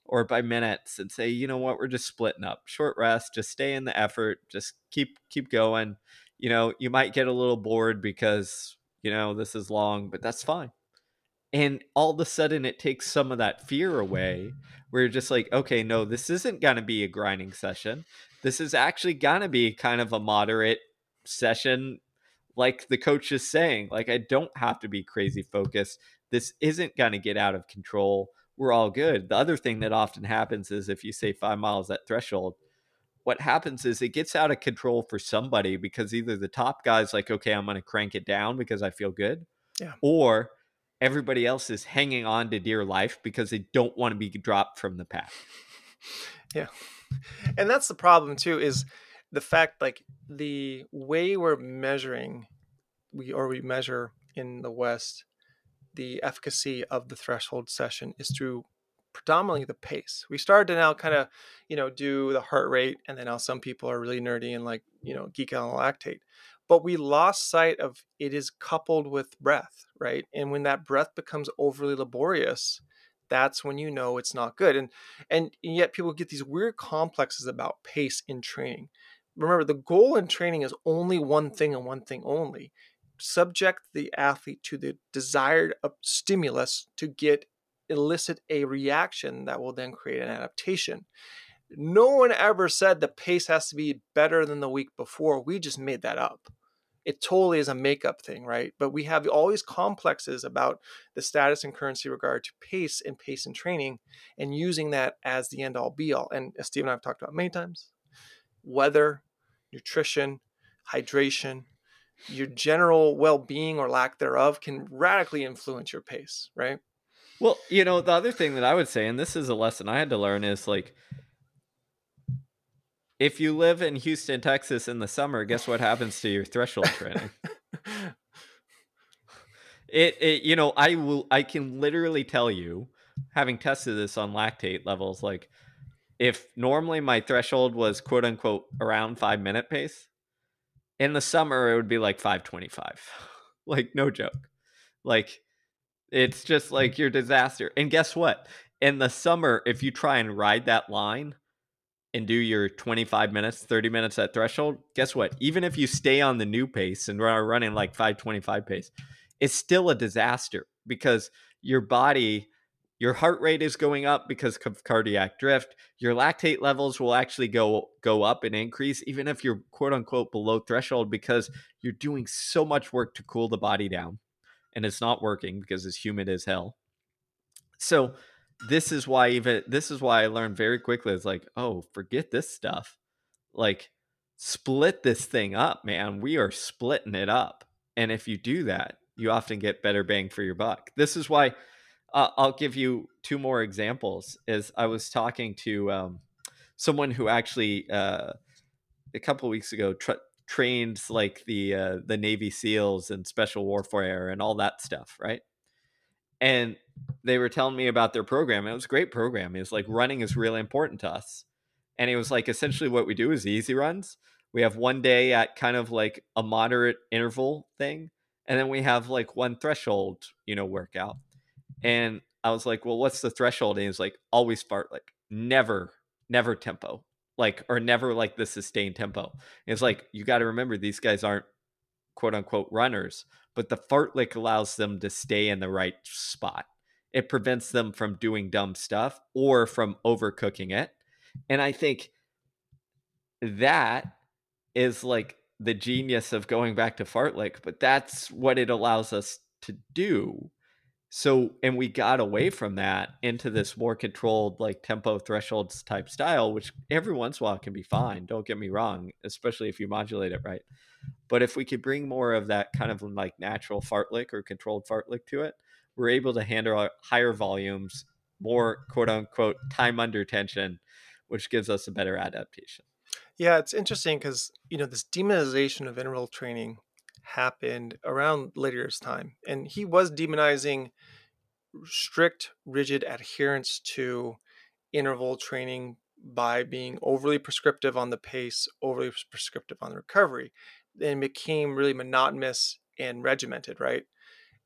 or by minutes, and say, you know what, we're just splitting up. Short rest, just stay in the effort, just keep keep going. You know, you might get a little bored because you know this is long, but that's fine. And all of a sudden, it takes some of that fear away where you're just like, okay, no, this isn't to be a grinding session. This is actually to be kind of a moderate session, like the coach is saying. Like, I don't have to be crazy focused. This isn't going to get out of control. We're all good. The other thing that often happens is if you say five miles at threshold, what happens is it gets out of control for somebody because either the top guy's like, okay, I'm going to crank it down because I feel good. Yeah. Or everybody else is hanging on to dear life because they don't want to be dropped from the pack. Yeah. And that's the problem too is the fact like the way we're measuring we or we measure in the west the efficacy of the threshold session is through predominantly the pace. We started to now kind of you know do the heart rate and then now some people are really nerdy and like you know geek out on lactate. But we lost sight of it is coupled with breath right? And when that breath becomes overly laborious that's when you know it's not good. And and yet people get these weird complexes about pace in training. Remember the goal in training is only one thing and one thing only subject the athlete to the desired uh, stimulus to get elicit a reaction that will then create an adaptation. No one ever said the pace has to be better than the week before. We just made that up. It totally is a makeup thing right? But we have all these complexes about the status and currency regard to pace and pace and training and using that as the end all be all. And as Steve and I have talked about many times, weather, nutrition, hydration, your general well being or lack thereof can radically influence your pace, right? Well, you know, the other thing that I would say, and this is a lesson I had to learn, is like if you live in Houston, Texas in the summer, guess what happens to your threshold training? It, it you know i will i can literally tell you having tested this on lactate levels like if normally my threshold was quote unquote around five minute pace in the summer it would be like 525 like no joke. Like it's just hmm. like your disaster. And guess what? In the summer if you try and ride that line and do your 25 minutes 30 minutes at threshold guess what? Even if you stay on the new pace and are running like 525 pace it's still a disaster because your body your heart rate is going up because of cardiac drift your lactate levels will actually go go up and increase even if you're quote unquote below threshold because you're doing so much work to cool the body down and it's not working because it's humid as hell. So this is why even this is why i learned very quickly it's like oh forget this stuff. Like split this thing up man. We are splitting it up. And if you do that you often get better bang for your buck. This is why uh, i'll give you two more examples is i was talking to um, someone who actually uh, a couple weeks ago tra- trained like the uh, the navy seals and special warfare and all that stuff right and they were telling me about their program. It was a great program. It was like running is really important to us. And it was like essentially what we do is easy runs. We have one day at kind of like a moderate interval thing. And then we have like one threshold, you know, workout. And I was like, well, what's the threshold? And he's like, always fartlek never, never tempo. Like, or never like the sustained tempo. And it's like, you got to remember these guys aren't quote unquote runners, but the fartlek allows them to stay in the right spot. It prevents them from doing dumb stuff or from overcooking it. And I think that is like the genius of going back to fartlek, but that's what it allows us to do. So, and we got away from that into this more controlled, like tempo thresholds type style, which every once in a while can be fine. Don't get me wrong, especially if you modulate it right. But if we could bring more of that kind of like natural fartlek or controlled fartlek to it, we're able to handle higher volumes, more quote unquote time under tension, which gives us a better adaptation. Yeah, it's interesting because you know this demonization of interval training happened around Lydiard's time, and he was demonizing strict, rigid adherence to interval training by being overly prescriptive on the pace, overly prescriptive on the recovery, and became really monotonous and regimented, right?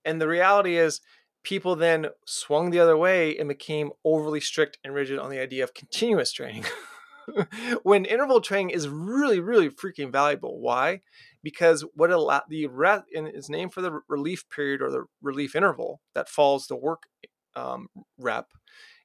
And the reality is, people then swung the other way and became overly strict and rigid on the idea of continuous training. when interval training is really, really freaking valuable. Why? Because what allow the re- is named for the relief period or the relief interval that follows the work um, rep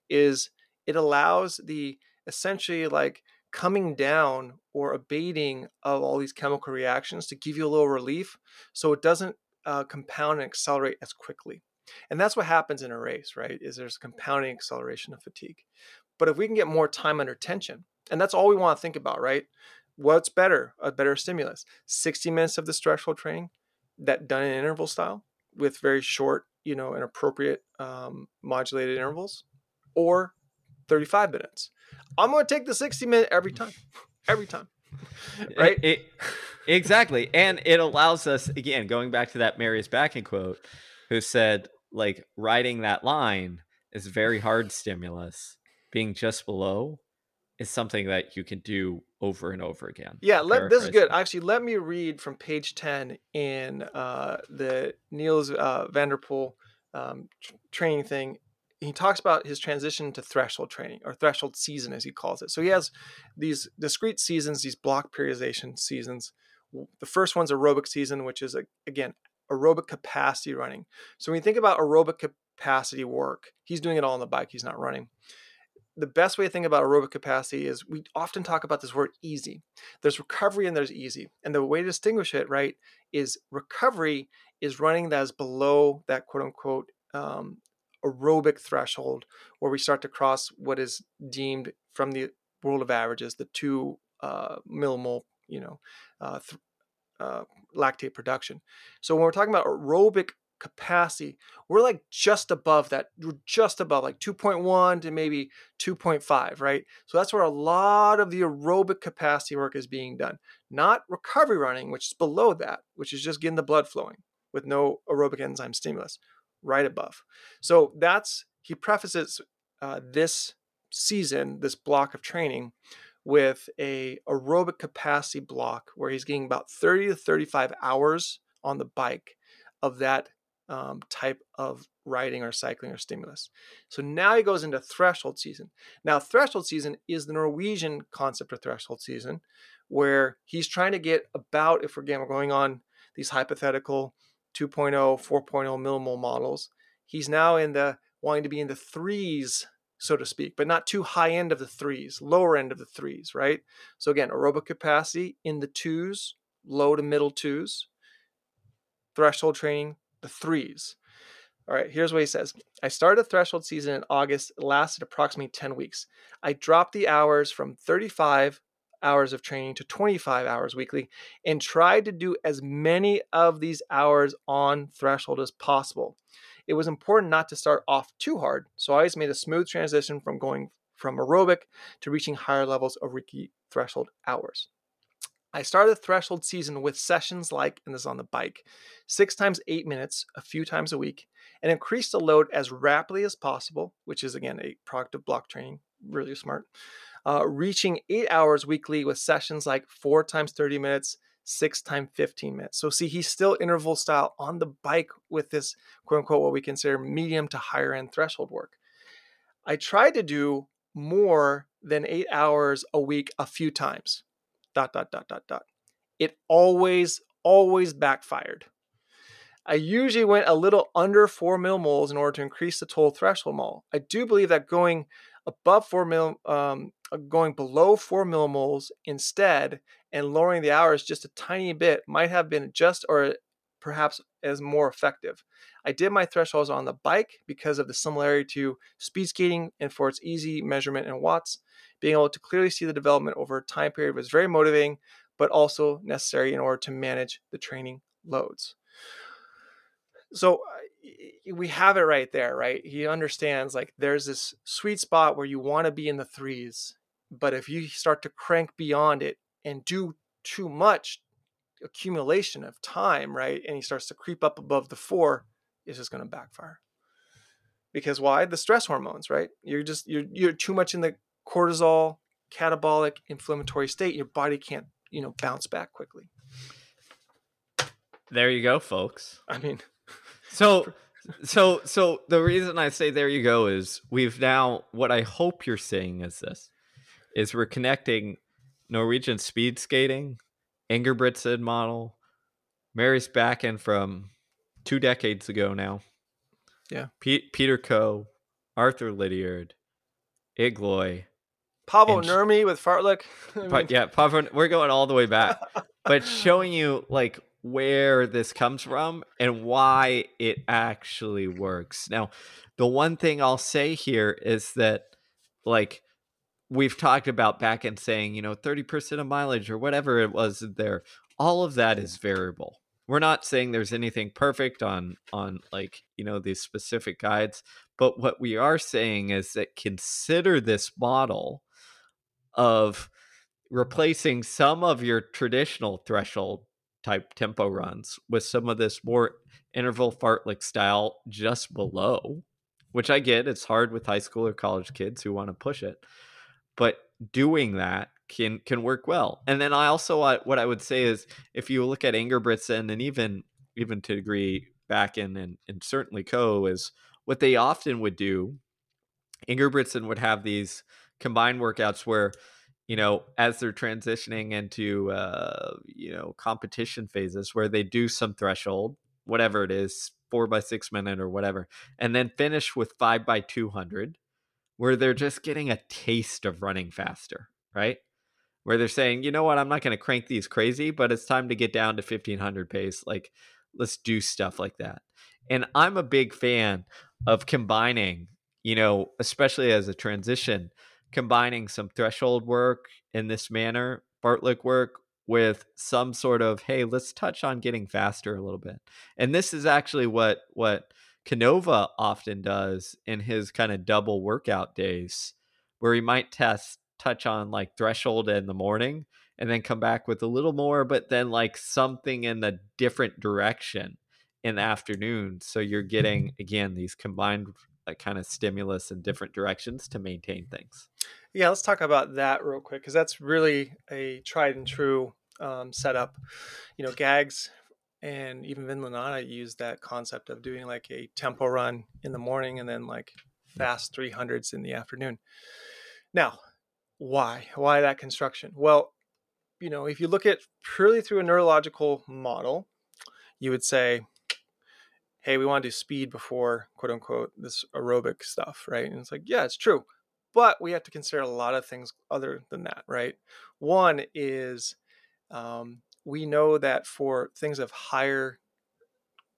is it allows the essentially like coming down or abating of all these chemical reactions to give you a little relief so it doesn't uh, compound and accelerate as quickly and that's what happens in a race right is there's compounding acceleration of fatigue but if we can get more time under tension and that's all we want to think about, right? What's better? A better stimulus. 60 minutes of the threshold training that done in interval style with very short, you know, and appropriate um, modulated intervals, or 35 minutes. I'm going to take the 60 minute every time, every time. right? It, it, exactly. And it allows us, again, going back to that Marius Bakken quote, who said, like, riding that line is very hard stimulus. Being just below is something that you can do over and over again. Yeah, let, this is good. Actually, let me read from page 10 in uh, the Nils uh, van der Poel um, tr- training thing. He talks about his transition to threshold training or threshold season, as he calls it. So he has these discrete seasons, these block periodization seasons. The first one's aerobic season, which is, again, aerobic capacity running. So when you think about aerobic capacity work, he's doing it all on the bike, he's not running the best way to think about aerobic capacity is we often talk about this word easy. There's recovery and there's easy. And the way to distinguish it, right, is recovery is running that is below that quote unquote um, aerobic threshold where we start to cross what is deemed from the world of averages, the two uh, millimole, you know, uh, th- uh, lactate production. So when we're talking about aerobic capacity, we're like just above that. We're just above like 2.1 to maybe 2.5, right? So that's where a lot of the aerobic capacity work is being done. Not recovery running, which is below that, which is just getting the blood flowing with no aerobic enzyme stimulus, right above. So that's, he prefaces uh, this season, this block of training, with a aerobic capacity block where he's getting about 30 to 35 hours on the bike of that um, type of riding or cycling or stimulus. So now he goes into threshold season. Now, threshold season is the Norwegian concept of threshold season, where he's trying to get about, if we're, again, we're going on these hypothetical 2.0, 4.0 millimole models, he's now in the wanting to be in the threes, so to speak, but not too high end of the threes, lower end of the threes, right? So again, aerobic capacity in the twos, low to middle twos, threshold training the threes. All right, here's what he says. I started a threshold season in August, it lasted approximately 10 weeks. I dropped the hours from 35 hours of training to 25 hours weekly and tried to do as many of these hours on threshold as possible. It was important not to start off too hard, so I always made a smooth transition from going from aerobic to reaching higher levels of weekly threshold hours. I started the threshold season with sessions like, and this is on the bike, six times eight minutes, a few times a week, and increased the load as rapidly as possible, which is again a product of block training, really smart. Uh, reaching eight hours weekly with sessions like four times 30 minutes, six times 15 minutes. So, see, he's still interval style on the bike with this quote unquote what we consider medium to higher end threshold work. I tried to do more than eight hours a week a few times dot dot dot dot dot. It always always backfired. I usually went a little under 4 millimoles in order to increase the total threshold mole. I do believe that going above 4 mil, um, uh, going below 4 millimoles instead and lowering the hours just a tiny bit might have been just or perhaps as more effective. I did my thresholds on the bike because of the similarity to speed skating and for its easy measurement in watts. Being able to clearly see the development over a time period was very motivating, but also necessary in order to manage the training loads. So we have it right there, right? He understands like there's this sweet spot where you want to be in the threes, but if you start to crank beyond it and do too much accumulation of time, right? And he starts to creep up above the four, it's just going to backfire. Because why? The stress hormones, right? You're just you're you're too much in the cortisol catabolic inflammatory state. Your body can't you know bounce back quickly. There you go, folks. I mean, so so so the reason I say there you go is we've now what I hope you're saying is this is we're connecting Norwegian speed skating, Ingebrigtsen model, Marius Bakken from two decades ago now. Yeah. P- Peter Coe, Arthur Lydiard, Igloi. Paavo Nurmi with Fartlek. mean... yeah, Paavo, we're going all the way back. but showing you like where this comes from and why it actually works. Now, the one thing I'll say here is that like we've talked about Bakken saying, you know, 30% of mileage or whatever it was there. All of that is variable. We're not saying there's anything perfect on on like, you know, these specific guides, but what we are saying is that consider this model of replacing some of your traditional threshold type tempo runs with some of this more interval fartlek style just below, which I get. It's hard with high school or college kids who want to push it but doing that can can work well. And then I also what I would say is if you look at Ingebrigtsen and even even to degree Bakken and and certainly Coe is what they often would do. Ingebrigtsen would have these combined workouts where you know as they're transitioning into uh you know competition phases where they do some threshold whatever it is four by six minute or whatever and then finish with five by 200 where they're just getting a taste of running faster, right? Where they're saying, you know what, I'm not going to crank these crazy, but it's time to get down to 1500 pace. Like, let's do stuff like that. And I'm a big fan of combining, you know, especially as a transition, combining some threshold work in this manner, Fartlek work with some sort of, hey, let's touch on getting faster a little bit. And this is actually what what Canova often does in his kind of double workout days, where he might test touch on like threshold in the morning and then come back with a little more, but then like something in a different direction in the afternoon. So you're mm-hmm. getting again these combined like kind of stimulus in different directions to maintain things. Yeah, let's talk about that real quick because that's really a tried and true um, setup. You know, gags and even Vin Lananna used that concept of doing like a tempo run in the morning and then like fast 300s in the afternoon. Now, why? Why that construction? Well, you know, if you look at purely through a neurological model, you would say, hey, we want to do speed before quote unquote this aerobic stuff, right? And it's like, yeah, it's true. But we have to consider a lot of things other than that, right? One is um, we know that for things of higher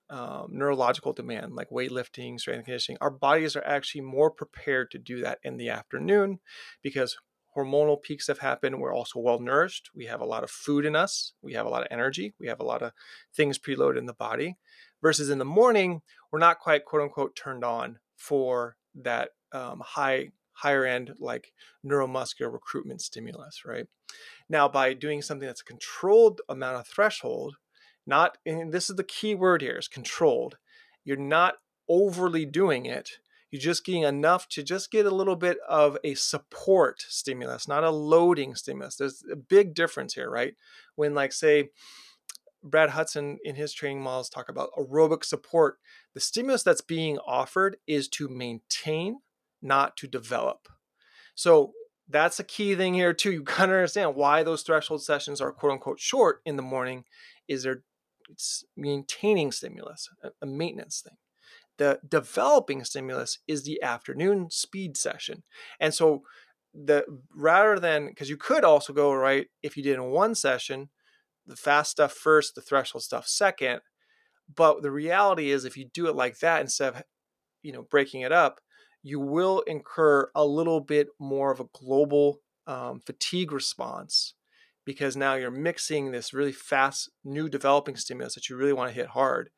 um, neurological demand, like weightlifting, strength and conditioning, our bodies are actually more prepared to do that in the afternoon because hormonal peaks have happened. We're also well nourished. We have a lot of food in us. We have a lot of energy. We have a lot of things preloaded in the body. Versus in the morning, we're not quite quote unquote turned on for that um, high higher end like neuromuscular recruitment stimulus, right? Now, by doing something that's a controlled amount of threshold, not, and this is the key word here is controlled, you're not overly doing it. You're just getting enough to just get a little bit of a support stimulus, not a loading stimulus. There's a big difference here, right? When, like, say, Brad Hudson in his training models talk about aerobic support, the stimulus that's being offered is to maintain not to develop. So that's a key thing here too. You gotta understand why those threshold sessions are quote unquote short in the morning. Is they're it's maintaining stimulus, a maintenance thing. The developing stimulus is the afternoon speed session, and so the rather than because you could also go right if you did in one session, the fast stuff first, the threshold stuff second. But the reality is, if you do it like that instead of, you know, breaking it up, you will incur a little bit more of a global um, fatigue response because now you're mixing this really fast new developing stimulus that you really want to hit hard,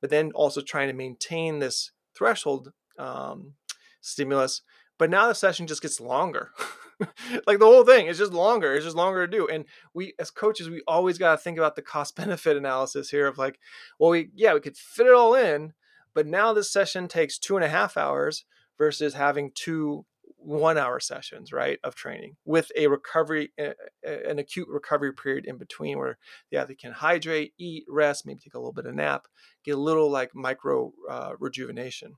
but then also trying to maintain this threshold um, stimulus. But now the session just gets longer. like the whole thing is just longer. It's just longer to do. And we, as coaches, we always got to think about the cost benefit analysis here of like, well, we, yeah, we could fit it all in, but now this session takes two and a half hours versus having two one hour sessions, right, of training with a recovery, an acute recovery period in between where the athlete can hydrate, eat, rest, maybe take a little bit of nap, get a little like micro uh, rejuvenation.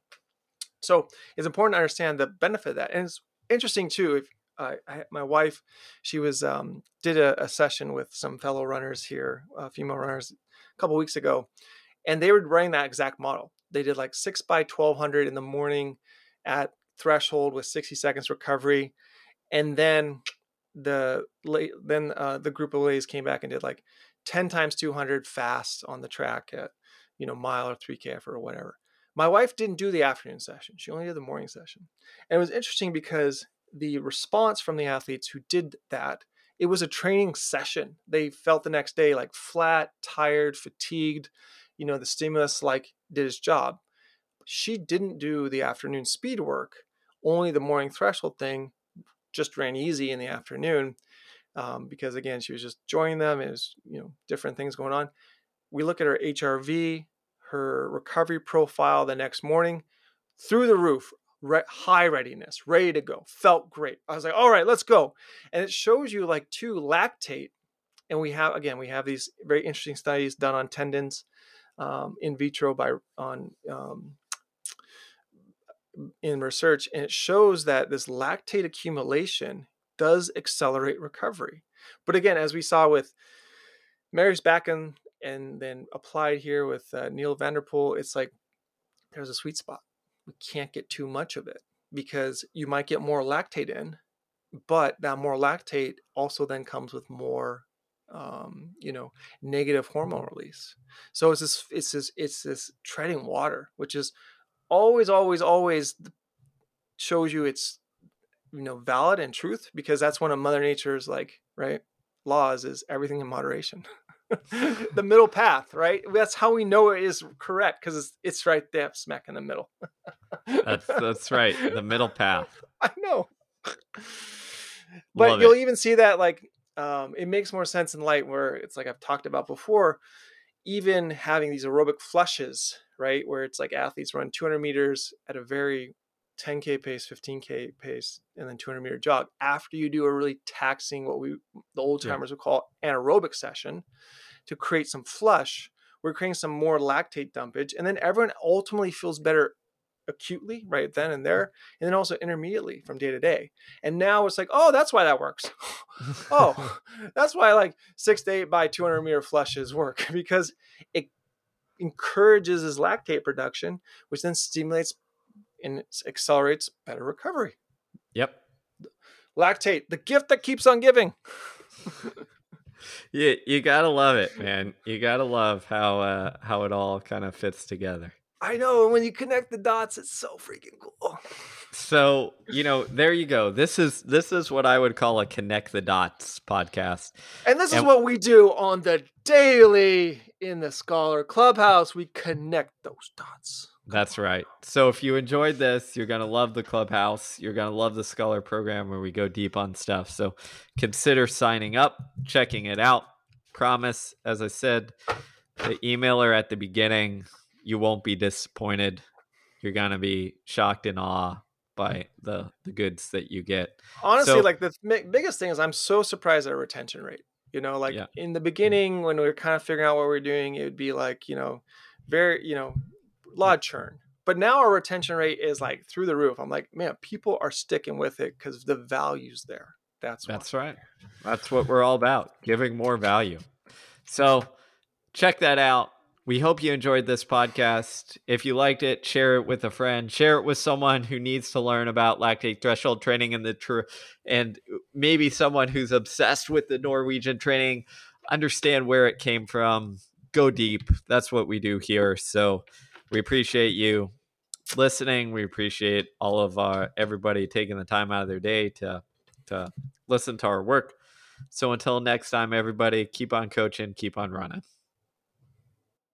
So it's important to understand the benefit of that. And it's interesting too, if uh, I, my wife, she was um, did a, a, session with some fellow runners here, uh, female runners, a couple weeks ago, and they were running that exact model. They did like six by twelve hundred in the morning at threshold with 60 seconds recovery, and then the then uh, the group of ladies came back and did like 10 times 200 fast on the track at you know mile or 3k or whatever. My wife didn't do the afternoon session; she only did the morning session, and it was interesting because the response from the athletes who did that it was a training session. They felt the next day like flat tired fatigued you know the stimulus like did its job. She didn't do the afternoon speed work only the morning threshold thing just ran easy in the afternoon um, because again she was just joining them it was you know different things going on. We look at her hrv her recovery profile the next morning through the roof re- high readiness ready to go felt great i was like all right let's go and it shows you like two lactate and we have again we have these very interesting studies done on tendons um, in vitro by on um, in research, and it shows that this lactate accumulation does accelerate recovery. But again, as we saw with Marius Bakken then applied here with uh, Nils van der Poel, it's like there's a sweet spot. We can't get too much of it because you might get more lactate in, but that more lactate also then comes with more um, you know negative hormone release so it's this it's this it's this treading water which is always, always, always shows you it's you know valid and truth because that's one of Mother Nature's like right laws is everything in moderation. the middle path, right? That's how we know it is correct because it's it's right there, smack in the middle. that's that's right, the middle path. I know, but Love you'll it. even see that like um, it makes more sense in light where it's like I've talked about before. Even having these aerobic flushes right? Where it's like athletes run 200 meters at a very 10k pace, 15k pace, and then 200 meter jog after you do a really taxing what we the old timers yeah. would call anaerobic session to create some flush. We're creating some more lactate dumpage, and then everyone ultimately feels better acutely right then and there, and then also intermediately from day to day. And now it's like, oh, that's why that works. oh, that's why like six to eight by 200 meter flushes work because it encourages his lactate production, which then stimulates and accelerates better recovery. Yep. Lactate, the gift that keeps on giving. you you gotta love it, man. You gotta love how uh, how it all kind of fits together. I know, and when you connect the dots, it's so freaking cool. So you know, there you go. This is this is what I would call a connect the dots podcast, and this and- is what we do on the daily in the Scholar Clubhouse. We connect those dots. That's right. So if you enjoyed this, you're going to love the Clubhouse. You're going to love the Scholar program where we go deep on stuff. So consider signing up, checking it out. Promise, as I said, the emailer at the beginning, you won't be disappointed. You're going to be shocked and awe by the the goods that you get. Honestly, so, like the biggest thing is I'm so surprised at our retention rate. You know, like yeah. in the mm. beginning when we were kind of figuring out what we are doing, it would be like, you know, very, you know, lot churn. But now our retention rate is like through the roof. I'm like, man, people are sticking with it because the value's there. That's that's right. That's what we're all about, giving more value. So check that out. We hope you enjoyed this podcast. If you liked it, share it with a friend, share it with someone who needs to learn about lactate threshold training and the true and maybe someone who's obsessed with the Norwegian training, understand where it came from, go deep. That's what we do here. So we appreciate you listening. We appreciate all of our everybody taking the time out of their day to to listen to our work. So until next time, everybody, keep on coaching, keep on running.